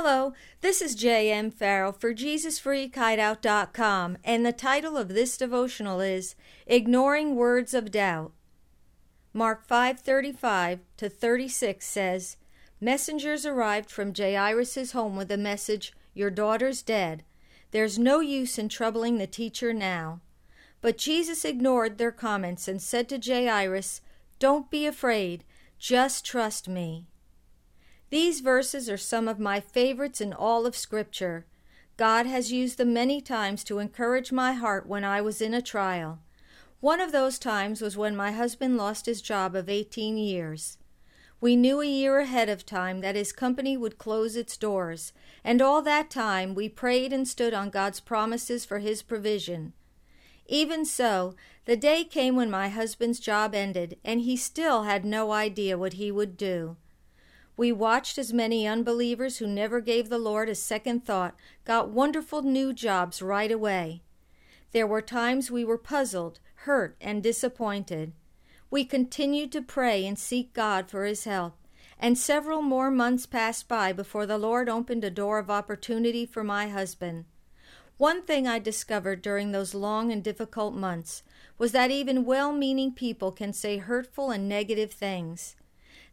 Hello, this is J.M. Farrell for JesusFreakHideout.com, and the title of this devotional is Ignoring Words of Doubt. Mark 5:35 to 36 says, Messengers arrived from Jairus' home with the message, Your daughter's dead. There's no use in troubling the teacher now. But Jesus ignored their comments and said to Jairus, Don't be afraid, just trust me. These verses are some of my favorites in all of Scripture. God has used them many times to encourage my heart when I was in a trial. One of those times was when my husband lost his job of 18 years. We knew a year ahead of time that his company would close its doors, and all that time we prayed and stood on God's promises for his provision. Even so, the day came when my husband's job ended, and he still had no idea what he would do. We watched as many unbelievers who never gave the Lord a second thought got wonderful new jobs right away. There were times we were puzzled, hurt, and disappointed. We continued to pray and seek God for His help, and several more months passed by before the Lord opened a door of opportunity for my husband. One thing I discovered during those long and difficult months was that even well meaning people can say hurtful and negative things.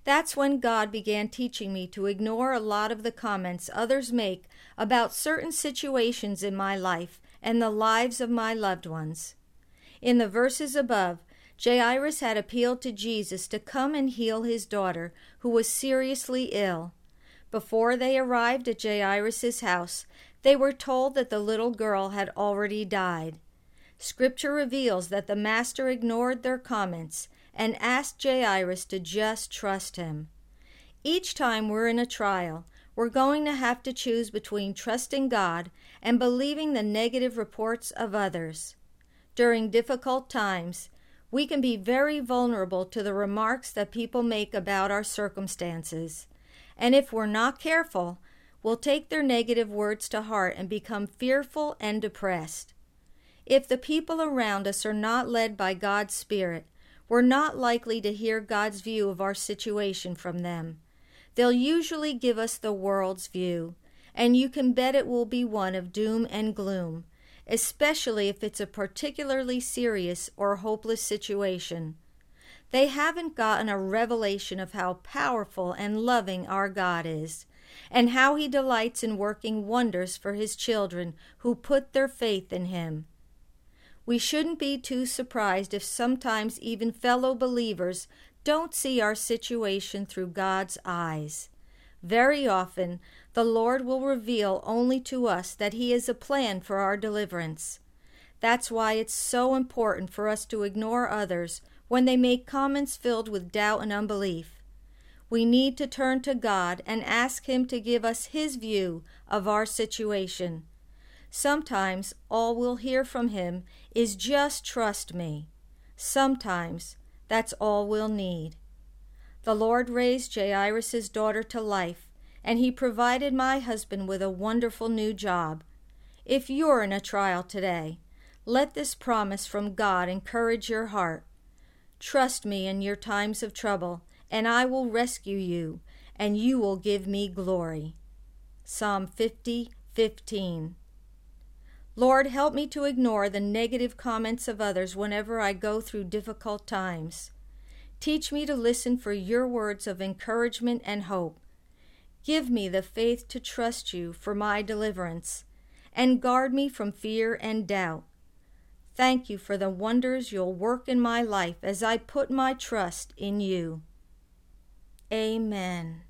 That's when God began teaching me to ignore a lot of the comments others make about certain situations in my life and the lives of my loved ones. In the verses above, Jairus had appealed to Jesus to come and heal his daughter, who was seriously ill. Before they arrived at Jairus' house, they were told that the little girl had already died. Scripture reveals that the Master ignored their comments and asked Jairus to just trust him. Each time we're in a trial, we're going to have to choose between trusting God and believing the negative reports of others. During difficult times, we can be very vulnerable to the remarks that people make about our circumstances. And if we're not careful, we'll take their negative words to heart and become fearful and depressed. If the people around us are not led by God's Spirit, we're not likely to hear God's view of our situation from them. They'll usually give us the world's view, and you can bet it will be one of doom and gloom, especially if it's a particularly serious or hopeless situation. They haven't gotten a revelation of how powerful and loving our God is, and how He delights in working wonders for His children who put their faith in Him. We shouldn't be too surprised if sometimes even fellow believers don't see our situation through God's eyes. Very often, the Lord will reveal only to us that He has a plan for our deliverance. That's why it's so important for us to ignore others when they make comments filled with doubt and unbelief. We need to turn to God and ask Him to give us His view of our situation. Sometimes all we'll hear from him is just trust me. Sometimes that's all we'll need. The Lord raised Jairus' daughter to life, and he provided my husband with a wonderful new job. If you're in a trial today, let this promise from God encourage your heart. Trust me in your times of trouble, and I will rescue you, and you will give me glory. Psalm 50 15. Lord, help me to ignore the negative comments of others whenever I go through difficult times. Teach me to listen for your words of encouragement and hope. Give me the faith to trust you for my deliverance, and guard me from fear and doubt. Thank you for the wonders you'll work in my life as I put my trust in you. Amen.